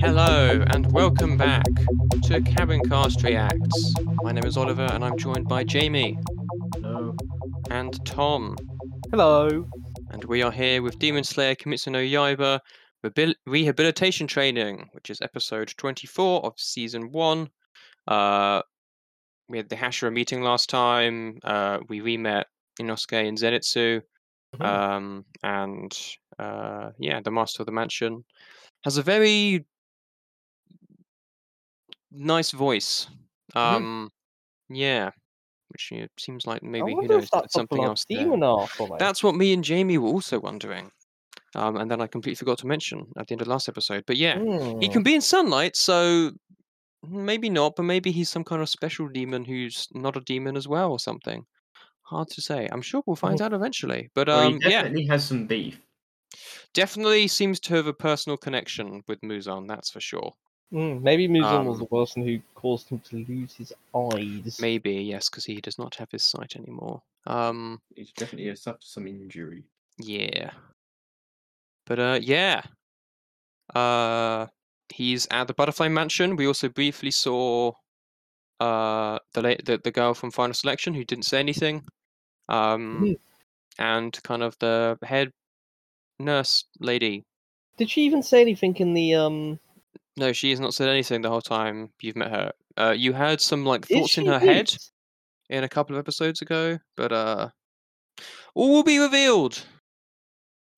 Hello and welcome back to Cabin Cast Reacts. My name is Oliver and I'm joined by Jamie No. and Tom. Hello. And we are here with Demon Slayer Kimetsu no Yaiba Rehabil- Rehabilitation Training, which is episode 24 of season 1. Uh, we had the Hashira meeting last time. Uh, we re-met Inosuke and Zenitsu. Mhm. Um, and uh, yeah, the Master of the Mansion has a very nice voice. Um, yeah, which you know, seems like maybe who knows that's something else there. demon or That's what me and Jamie were also wondering. Um, and then I completely forgot to mention at the end of last episode. But yeah, he Hmm. can be in sunlight, so maybe not, but maybe he's some kind of special demon who's not a demon as well or something. Hard to say. I'm sure we'll find out eventually. But Well, um, he yeah, has some beef. definitely seems to have a personal connection with Muzan, that's for sure. Hmm, Maybe Muzan was Um, the person who caused him to lose his eyes. Maybe, yes, because he does not have his sight anymore. Um, He's definitely has suffered some injury. Yeah. But uh yeah. Uh he's at the Butterfly Mansion. We also briefly saw uh the la- the, the girl from Final Selection who didn't say anything. Um Mhm. and kind of the head nurse lady. Did she even say anything in the um? No, she has not said anything the whole time you've met her. Uh you heard some like is thoughts in she her head mute? in a couple of episodes ago, but uh all will be revealed.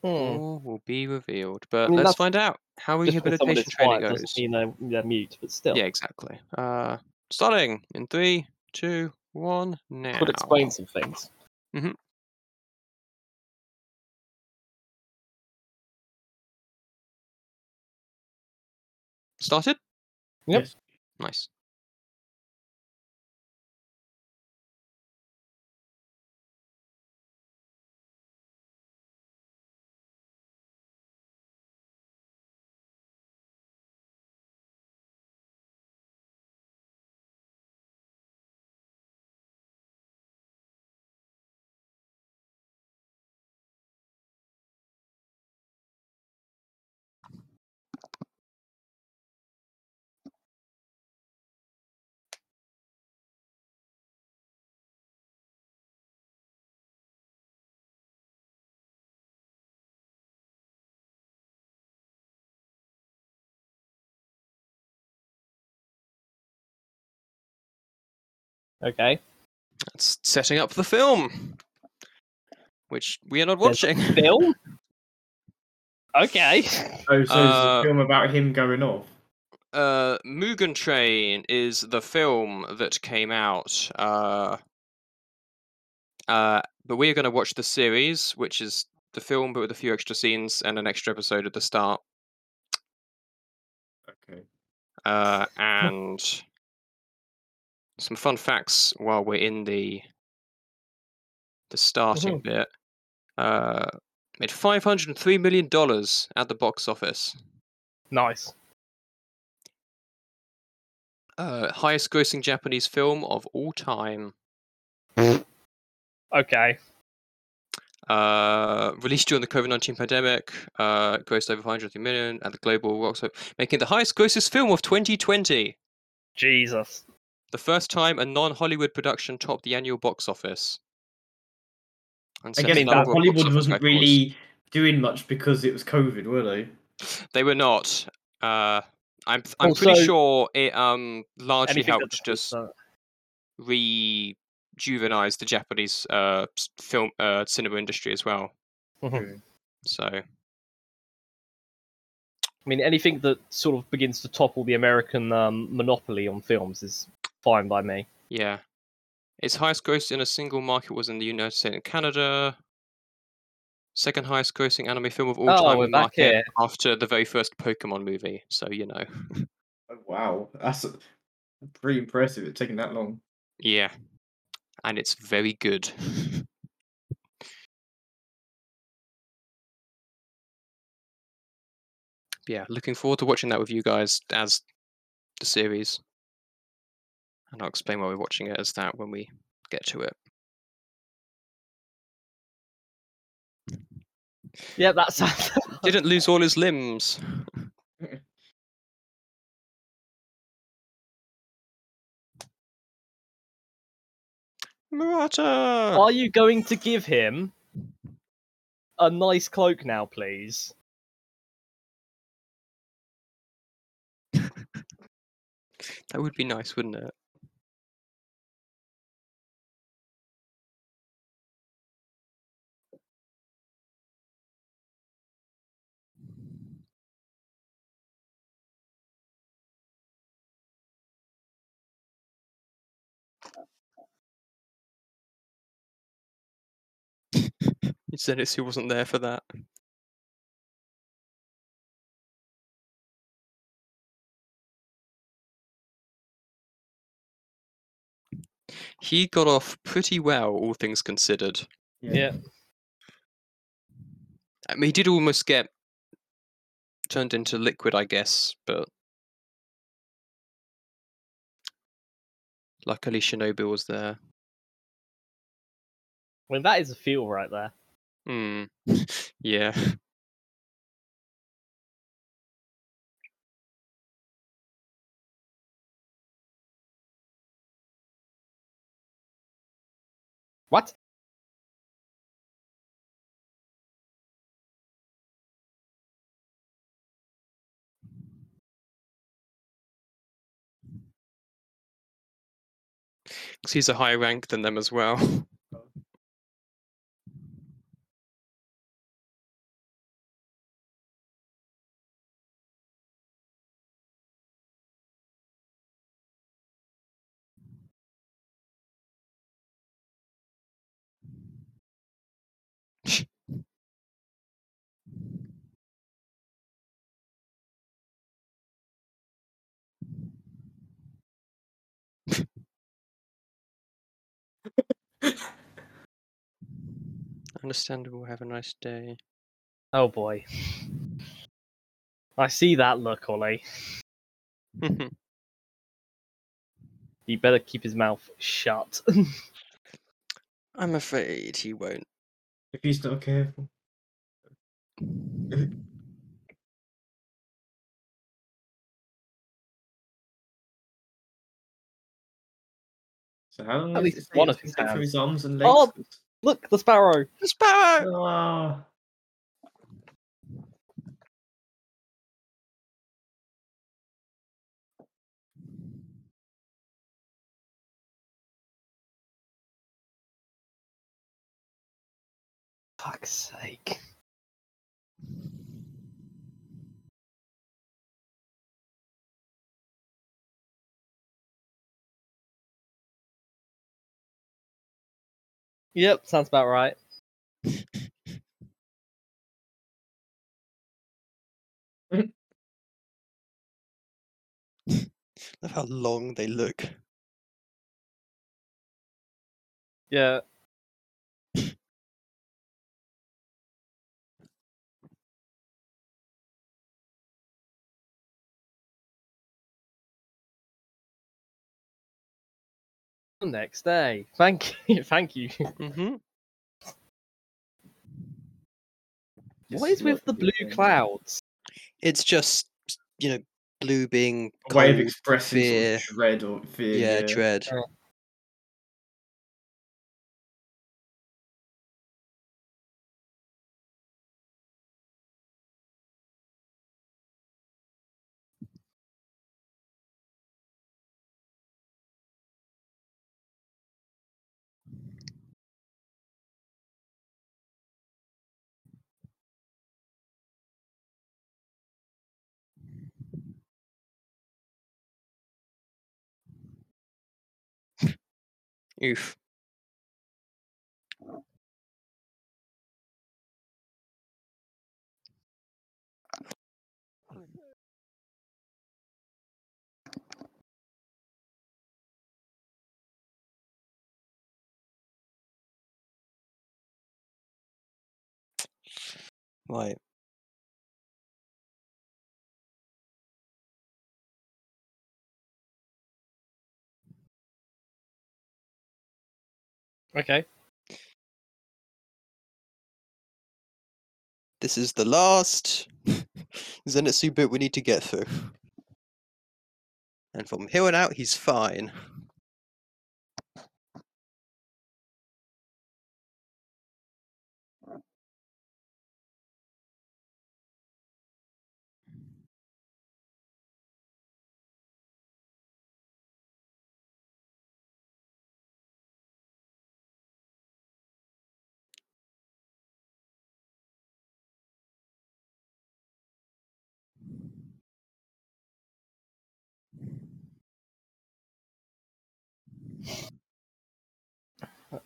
Hmm. All will be revealed. But mean, let's that's- find out how Just because someone rehabilitation is training quiet goes. doesn't mean they're, they're mute, but still. Yeah, exactly. Uh, starting in three, two, one, now. Could explain some things. Started? Yep. Yes. Nice. Okay. That's setting up the film, which we are not There's a watching. Film. okay. Oh, so Uh, it's a film about him going off. uh, Mugen Train is the film that came out. Uh, uh, but we are going to watch the series, which is the film but with a few extra scenes and an extra episode at the start. Okay. Uh, and some fun facts while we're in the the starting bit. Uh, made five hundred and three million dollars at the box office. Nice. Uh, highest grossing Japanese film of all time. Okay. Uh, released during the COVID nineteen pandemic. Uh, grossed over 503 million at the global box office, making the highest grossest film of 2020. Jesus. The first time a non Hollywood production topped the annual box office. And I guess a mean, number that Hollywood wasn't records. really doing much because it was COVID, were they? They were not. Uh, I'm I'm pretty sure it um largely helped that's just uh, rejuvenize the Japanese uh film uh cinema industry as well. mhm. So I mean, anything that sort of begins to topple the American um, monopoly on films is fine by me. yeah, its highest gross in a single market was in the United States and Canada. Second highest grossing anime film of all Oh, time we're in back market here. after the very first Pokemon movie. So you know, Oh, wow, that's pretty impressive. It's taking that long. yeah, and it's very good. yeah, looking forward to watching that with you guys as the series. And I'll explain why we're watching it as that when we get to it. Yeah, that sounds. Mm. Didn't lose all his limbs. Murata! Are you going to give him a nice cloak now, please? That would be nice, wouldn't it? Zenitsu wasn't there for that. He got off pretty well, all things considered. Yeah. I mean, he did almost get turned into liquid, I guess, but luckily Shinobu was there. I mean, that is a feel right there. Hmm. yeah. What? Because he's a higher rank than them as well. Understandable. Have a nice day. Oh boy. I see that look, Ollie. He better keep his mouth shut. I'm afraid he won't. If he's not careful. So how long At least one of his get through hands. his arms and legs? Oh! Look, the sparrow. The sparrow! Ah. Fuck's sake. Yep, sounds about right. Look how long they look. Yeah. Next day. Thank you. Thank you. Mm-hmm. What is with the blue clouds? It's just, you know, blue being A way of expressing fear. sort of dread or fear. yeah, yeah. dread. Oh. Oof. Right. Okay. This is the last Zenitsu bit we need to get through. And from here on out, he's fine.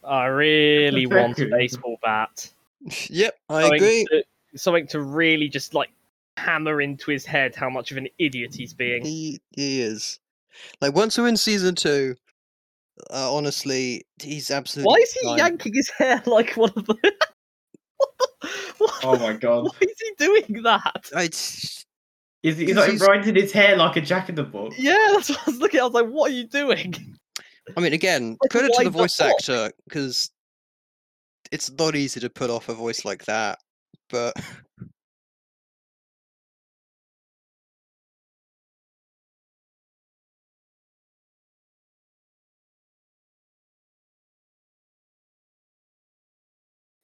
I really want a baseball bat. yep, I Something agree. To, something to really just like hammer into his head how much of an idiot he's being. He he is. Like once we're in season two, uh, honestly, he's absolutely. Why is he fine. yanking his hair like one of the? what the? What Oh my god. Why is he doing that? I, Is he, he's Because like he's- riding his hair like a jack in the box? Yeah, that's what I was looking. at. I was like, "What are you doing?" I mean, again, Like, credit to the the voice fuck? actor because it's not easy to put off a voice like that. But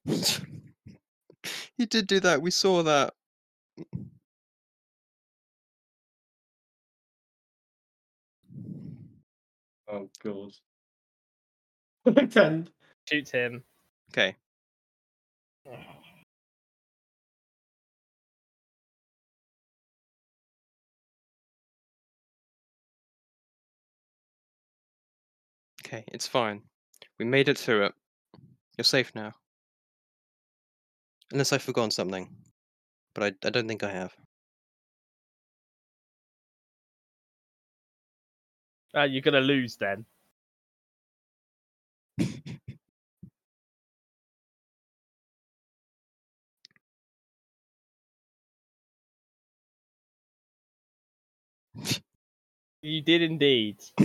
he did do that. We saw that. Oh god. Pretend. Shoots him. Okay. Okay, it's fine. We made it through it. You're safe now. Unless I've forgotten something. But I, I don't think I have. Uh, you're gonna lose then. You did indeed. I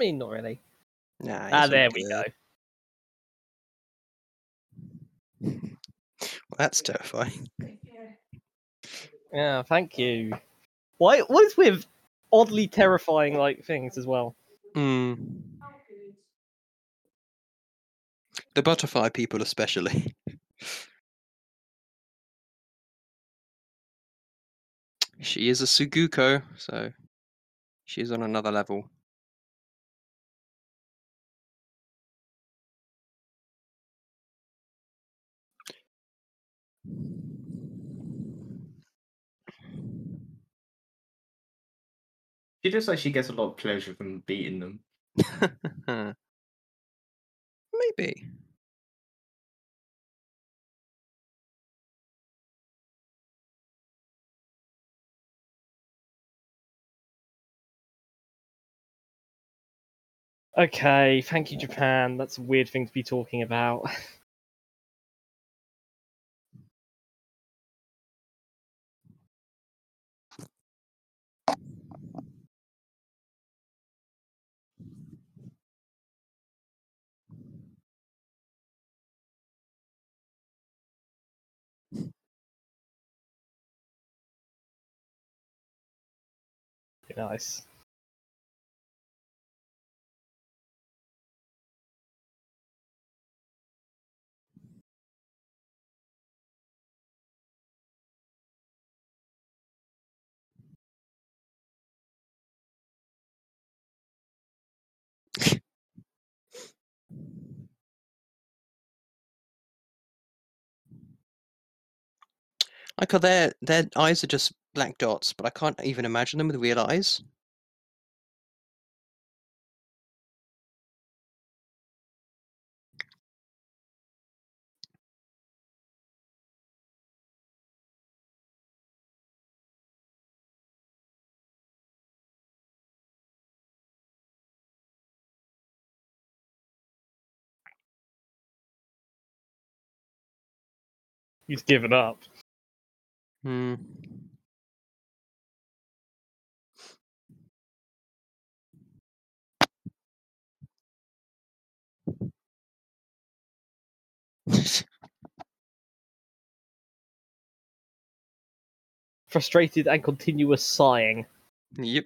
mean, not really. nah, Ah, there we good. go. Well, that's terrifying. Yeah, thank you. Why? What is with oddly terrifying like things as well? Hmm. The butterfly people, especially. she is a Tsuguko, so she's on another level. She looks like she gets a lot of pleasure from beating them. Maybe. Okay, thank you, Japan. That's a weird thing to be talking about. nice. Like, are their their eyes are just black dots, but I can't even imagine them with real eyes. He's given up. Hmm. Frustrated and continuous sighing. yep.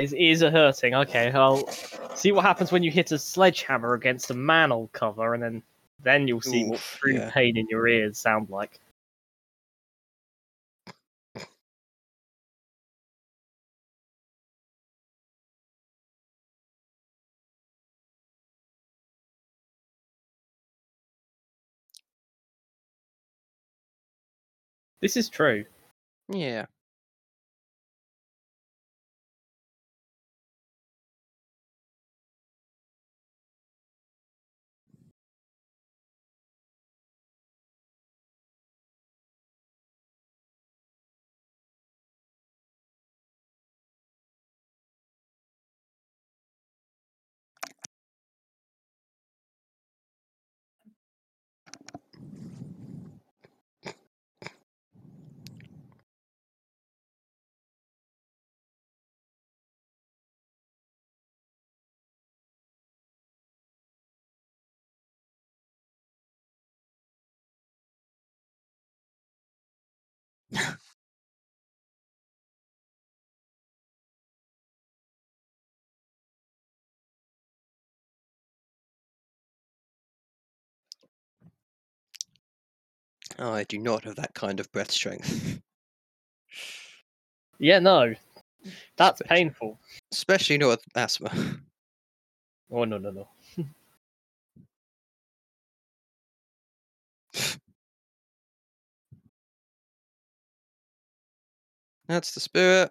His ears are hurting. Okay, I'll see what happens when you hit a sledgehammer against a manhole cover, and then then you'll see what true yeah. pain in your ears sound like. This is true. Yeah. Oh, I do not have that kind of breath strength. Yeah, no, that's Especially- painful. Especially not with asthma. Oh no, no, no. That's the spirit.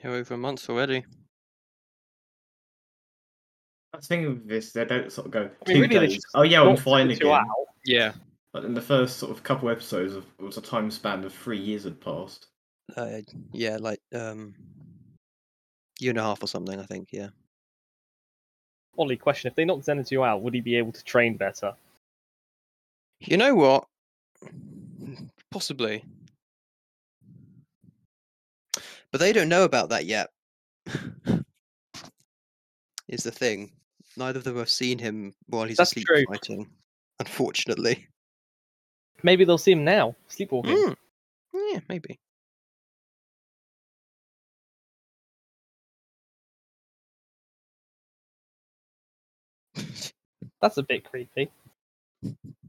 Here over months already. That's the thing with this, they don't sort of go I mean, two really, days. Oh yeah, I'm Not fine again. out. Yeah. But in the first sort of couple episodes, of, it was a time span of three years had passed. Uh, yeah, like um, year and a half or something. I think. Yeah. Ollie, question: If they knocked Zenitsu out, would he be able to train better? You know what? Possibly. But they don't know about that yet. is the thing. Neither of them have seen him while he's That's asleep true. fighting. Unfortunately. Maybe they'll see him now, sleepwalking. Mm. Yeah, maybe. That's a bit creepy.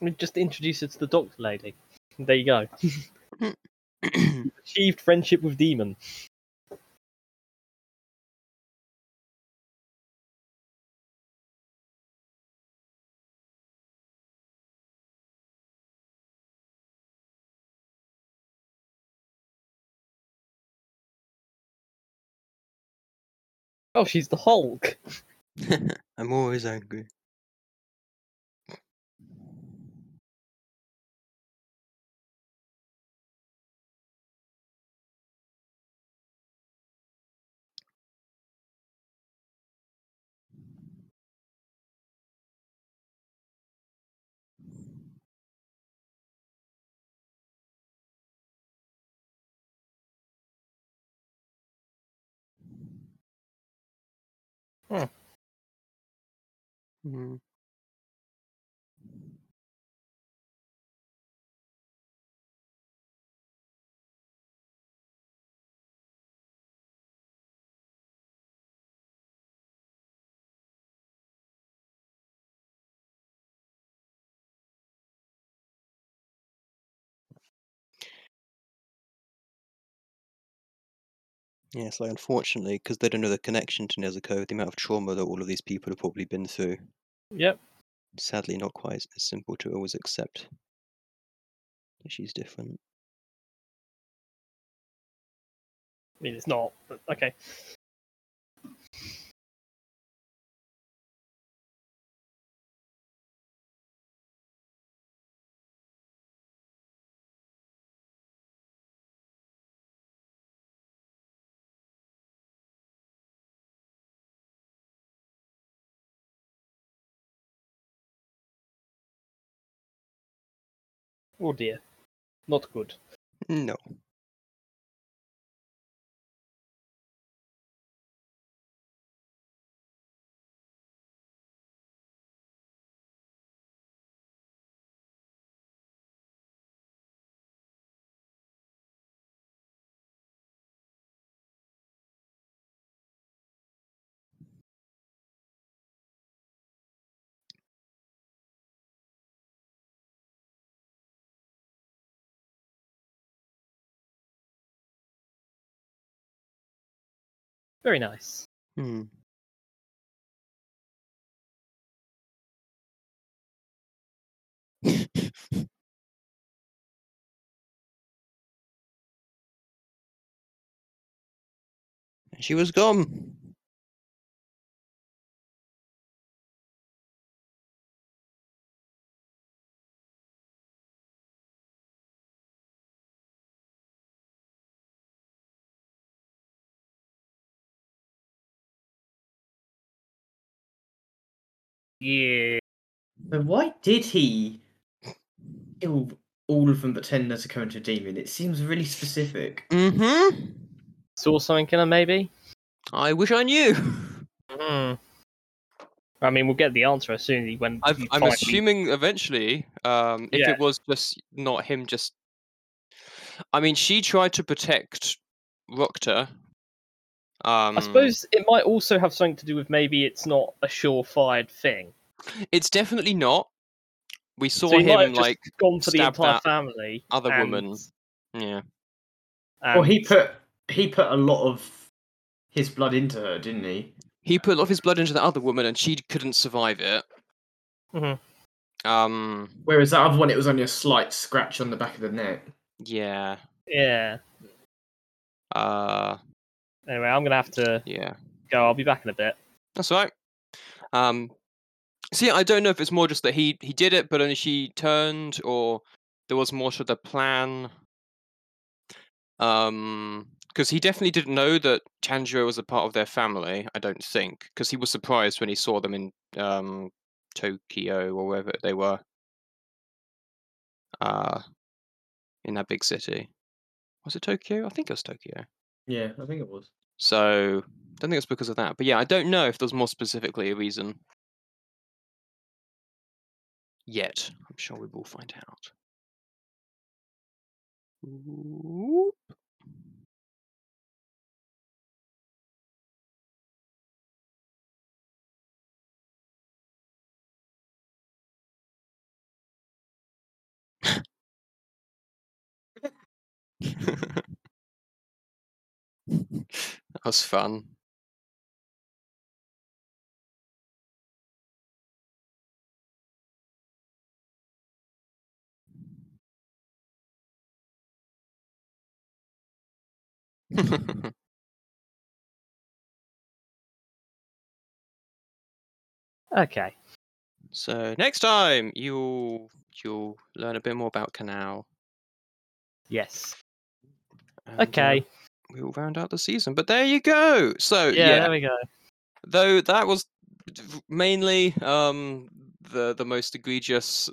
We just introduce her to the doctor lady. There you go. Achieved friendship with demon. Oh, she's the Hulk. I'm always angry. Mm. Yeah, it's like unfortunately, because they don't know the connection to Nezuko, the amount of trauma that all of these people have probably been through, Yep. sadly not quite as simple to always accept that she's different. I mean, it's not, but okay. Oh dear. Not good. No. Very nice. Hmm. She was gone. Yeah. But why did he kill all of them but tend to go into a demon? It seems really specific. Mm-hmm. Saw something in her, maybe? I wish I knew. Hmm. I mean, we'll get the answer as soon as when I've, you I'm finally- assuming eventually, um, if Yeah. it was just not him, just. I mean, she tried to protect Rokuta. Um, I suppose it might also have something to do with maybe it's not a surefire thing. It's definitely not. We saw so he might have him just like, gone for the stab entire family. other and- woman. yeah, Well, he put he put a lot of his blood into her, didn't he? he put a lot of his blood into the other woman, and she couldn't survive it. Mhm. Um, Whereas that other one, it was only a slight scratch on the back of the neck. yeah, Yeah. uh, Anyway, I'm gonna have to yeah. go. I'll be back in a bit. That's all right. Um, see, I don't know if it's more just that he he did it, but only she turned, or there was more to the plan. Um, because he definitely didn't know that Tanjiro was a part of their family. I don't think, because he was surprised when he saw them in um Tokyo or wherever they were. Uh, in that big city. Was it Tokyo? I think it was Tokyo. Yeah, I think it was. So I don't think it's because of that. But yeah, I don't know if there's more specifically a reason yet. I'm sure we will find out. That was fun. Okay. so next time you'll you'll learn a bit more about Kanao. Yes. and, uh, Okay. we will round out the season. But there you go. So yeah, yeah, there we go. though that was mainly um the the most egregious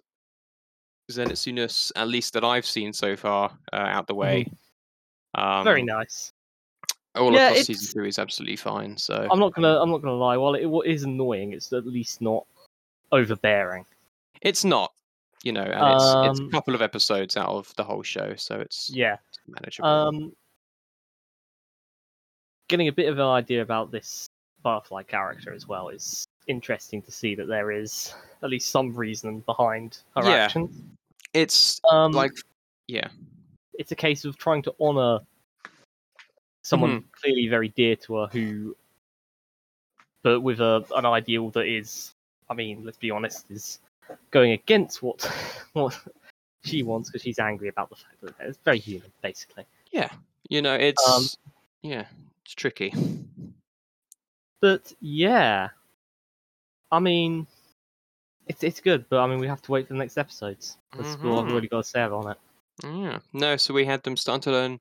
Zenitsu-ness, at least that I've seen so far, uh, out the way. Um. Very nice. All Yeah, across it's- season two is absolutely fine. So I'm not gonna. I'm not gonna lie. While it wa- annoying, it's at least not overbearing. it's not, you know, and it's, it's a Um, couple of episodes out of the whole show, so it's Yeah. manageable. Um, getting a bit of an idea about this Firefly character as well is interesting to see that there is at least some reason behind her Yeah. actions. it's Um, like, yeah, it's a case of trying to honor someone Mm-hmm. clearly very dear to her who but with a an ideal that is i mean let's be honest is going against what what she wants because she's angry about the fact that it's very human basically. Yeah, you know, it's Um, yeah, it's tricky. but yeah. I mean it's it's good but i mean we have to wait for the next episodes. That's all i've really got to say on it Yeah. No, so we had them start to learn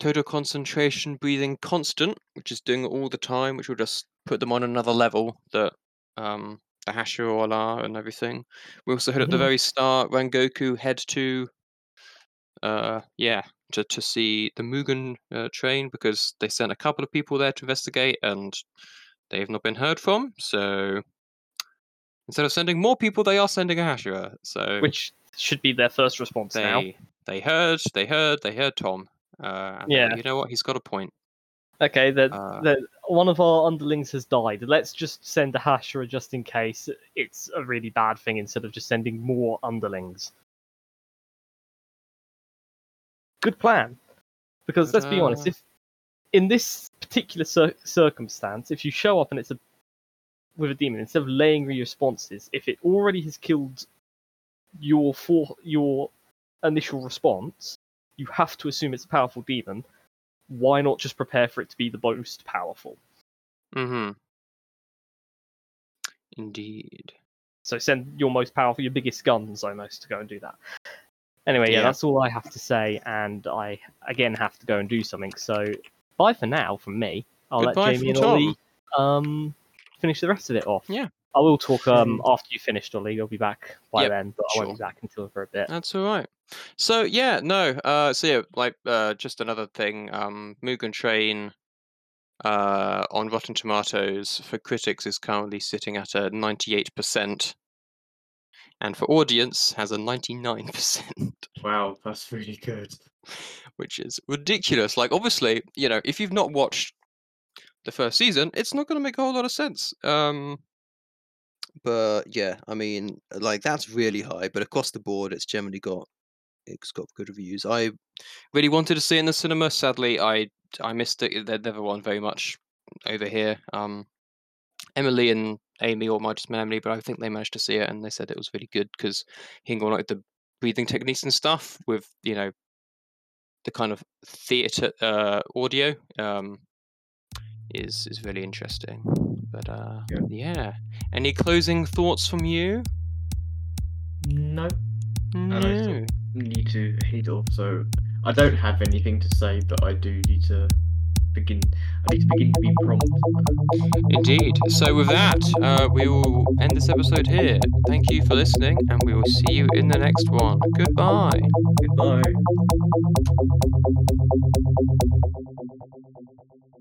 total concentration, breathing constant, which is doing it all the time, which will just put them on another level that um the Hashira all are and everything. We also had at the very start Rengoku head to uh yeah, to, to see the Mugen uh, train because they sent a couple of people there to investigate and they've not been heard from. So instead of sending more people, they are sending a Hashira. So which should be their first response they now they heard they heard they heard Tom. Uh, they- Yeah. you know what? He's got a point. Okay, that Uh, one of our underlings has died. Let's just send a Hashira just in case it's a really bad thing instead of just sending more underlings. Good plan. Because let's be honest, if in this particular cir- circumstance, if you show up and it's a with a demon instead of laying your responses, if it already has killed your for your initial response, you have to assume it's a powerful demon why not just prepare for it to be the most powerful? Mm-hmm. Indeed. So send your most powerful, your biggest guns almost to go and do that. Anyway, yeah, Yeah. that's all I have to say, and I again have to go and do something. So bye for now from me. I'll Goodbye let Jamie and Ollie um finish the rest of it off. Yeah. I will talk um after you finished, Ollie. I'll be back by Yep, then, but I won't be back until for a bit. That's all right. So yeah, no. Uh, so yeah, like uh, just another thing. Um, Mugen Train. Uh, on Rotten Tomatoes for critics is currently sitting at a ninety-eight percent, and for audience has a ninety-nine percent. Wow, that's really good. which is ridiculous. Like, obviously, you know, if you've not watched the first season, it's not going to make a whole lot of sense. Um, But yeah, I mean, like that's really high. But across the board, it's generally got it's got good reviews. I really wanted to see it in the cinema. Sadly, I I missed it. They never won very much over here. Um, Emily and Amy, or my just Emily, but I think they managed to see it and they said it was really good because he got like the breathing techniques and stuff with you know the kind of theatre uh, audio um, is is really interesting. But uh, Yeah. yeah, any closing thoughts from you? No, No. I need to head off, so I don't have anything to say, but I do need to begin. I need to begin to be prompt. Indeed. So with that, uh, we will end this episode here. Thank you for listening, and we will see you in the next one. Goodbye. Goodbye.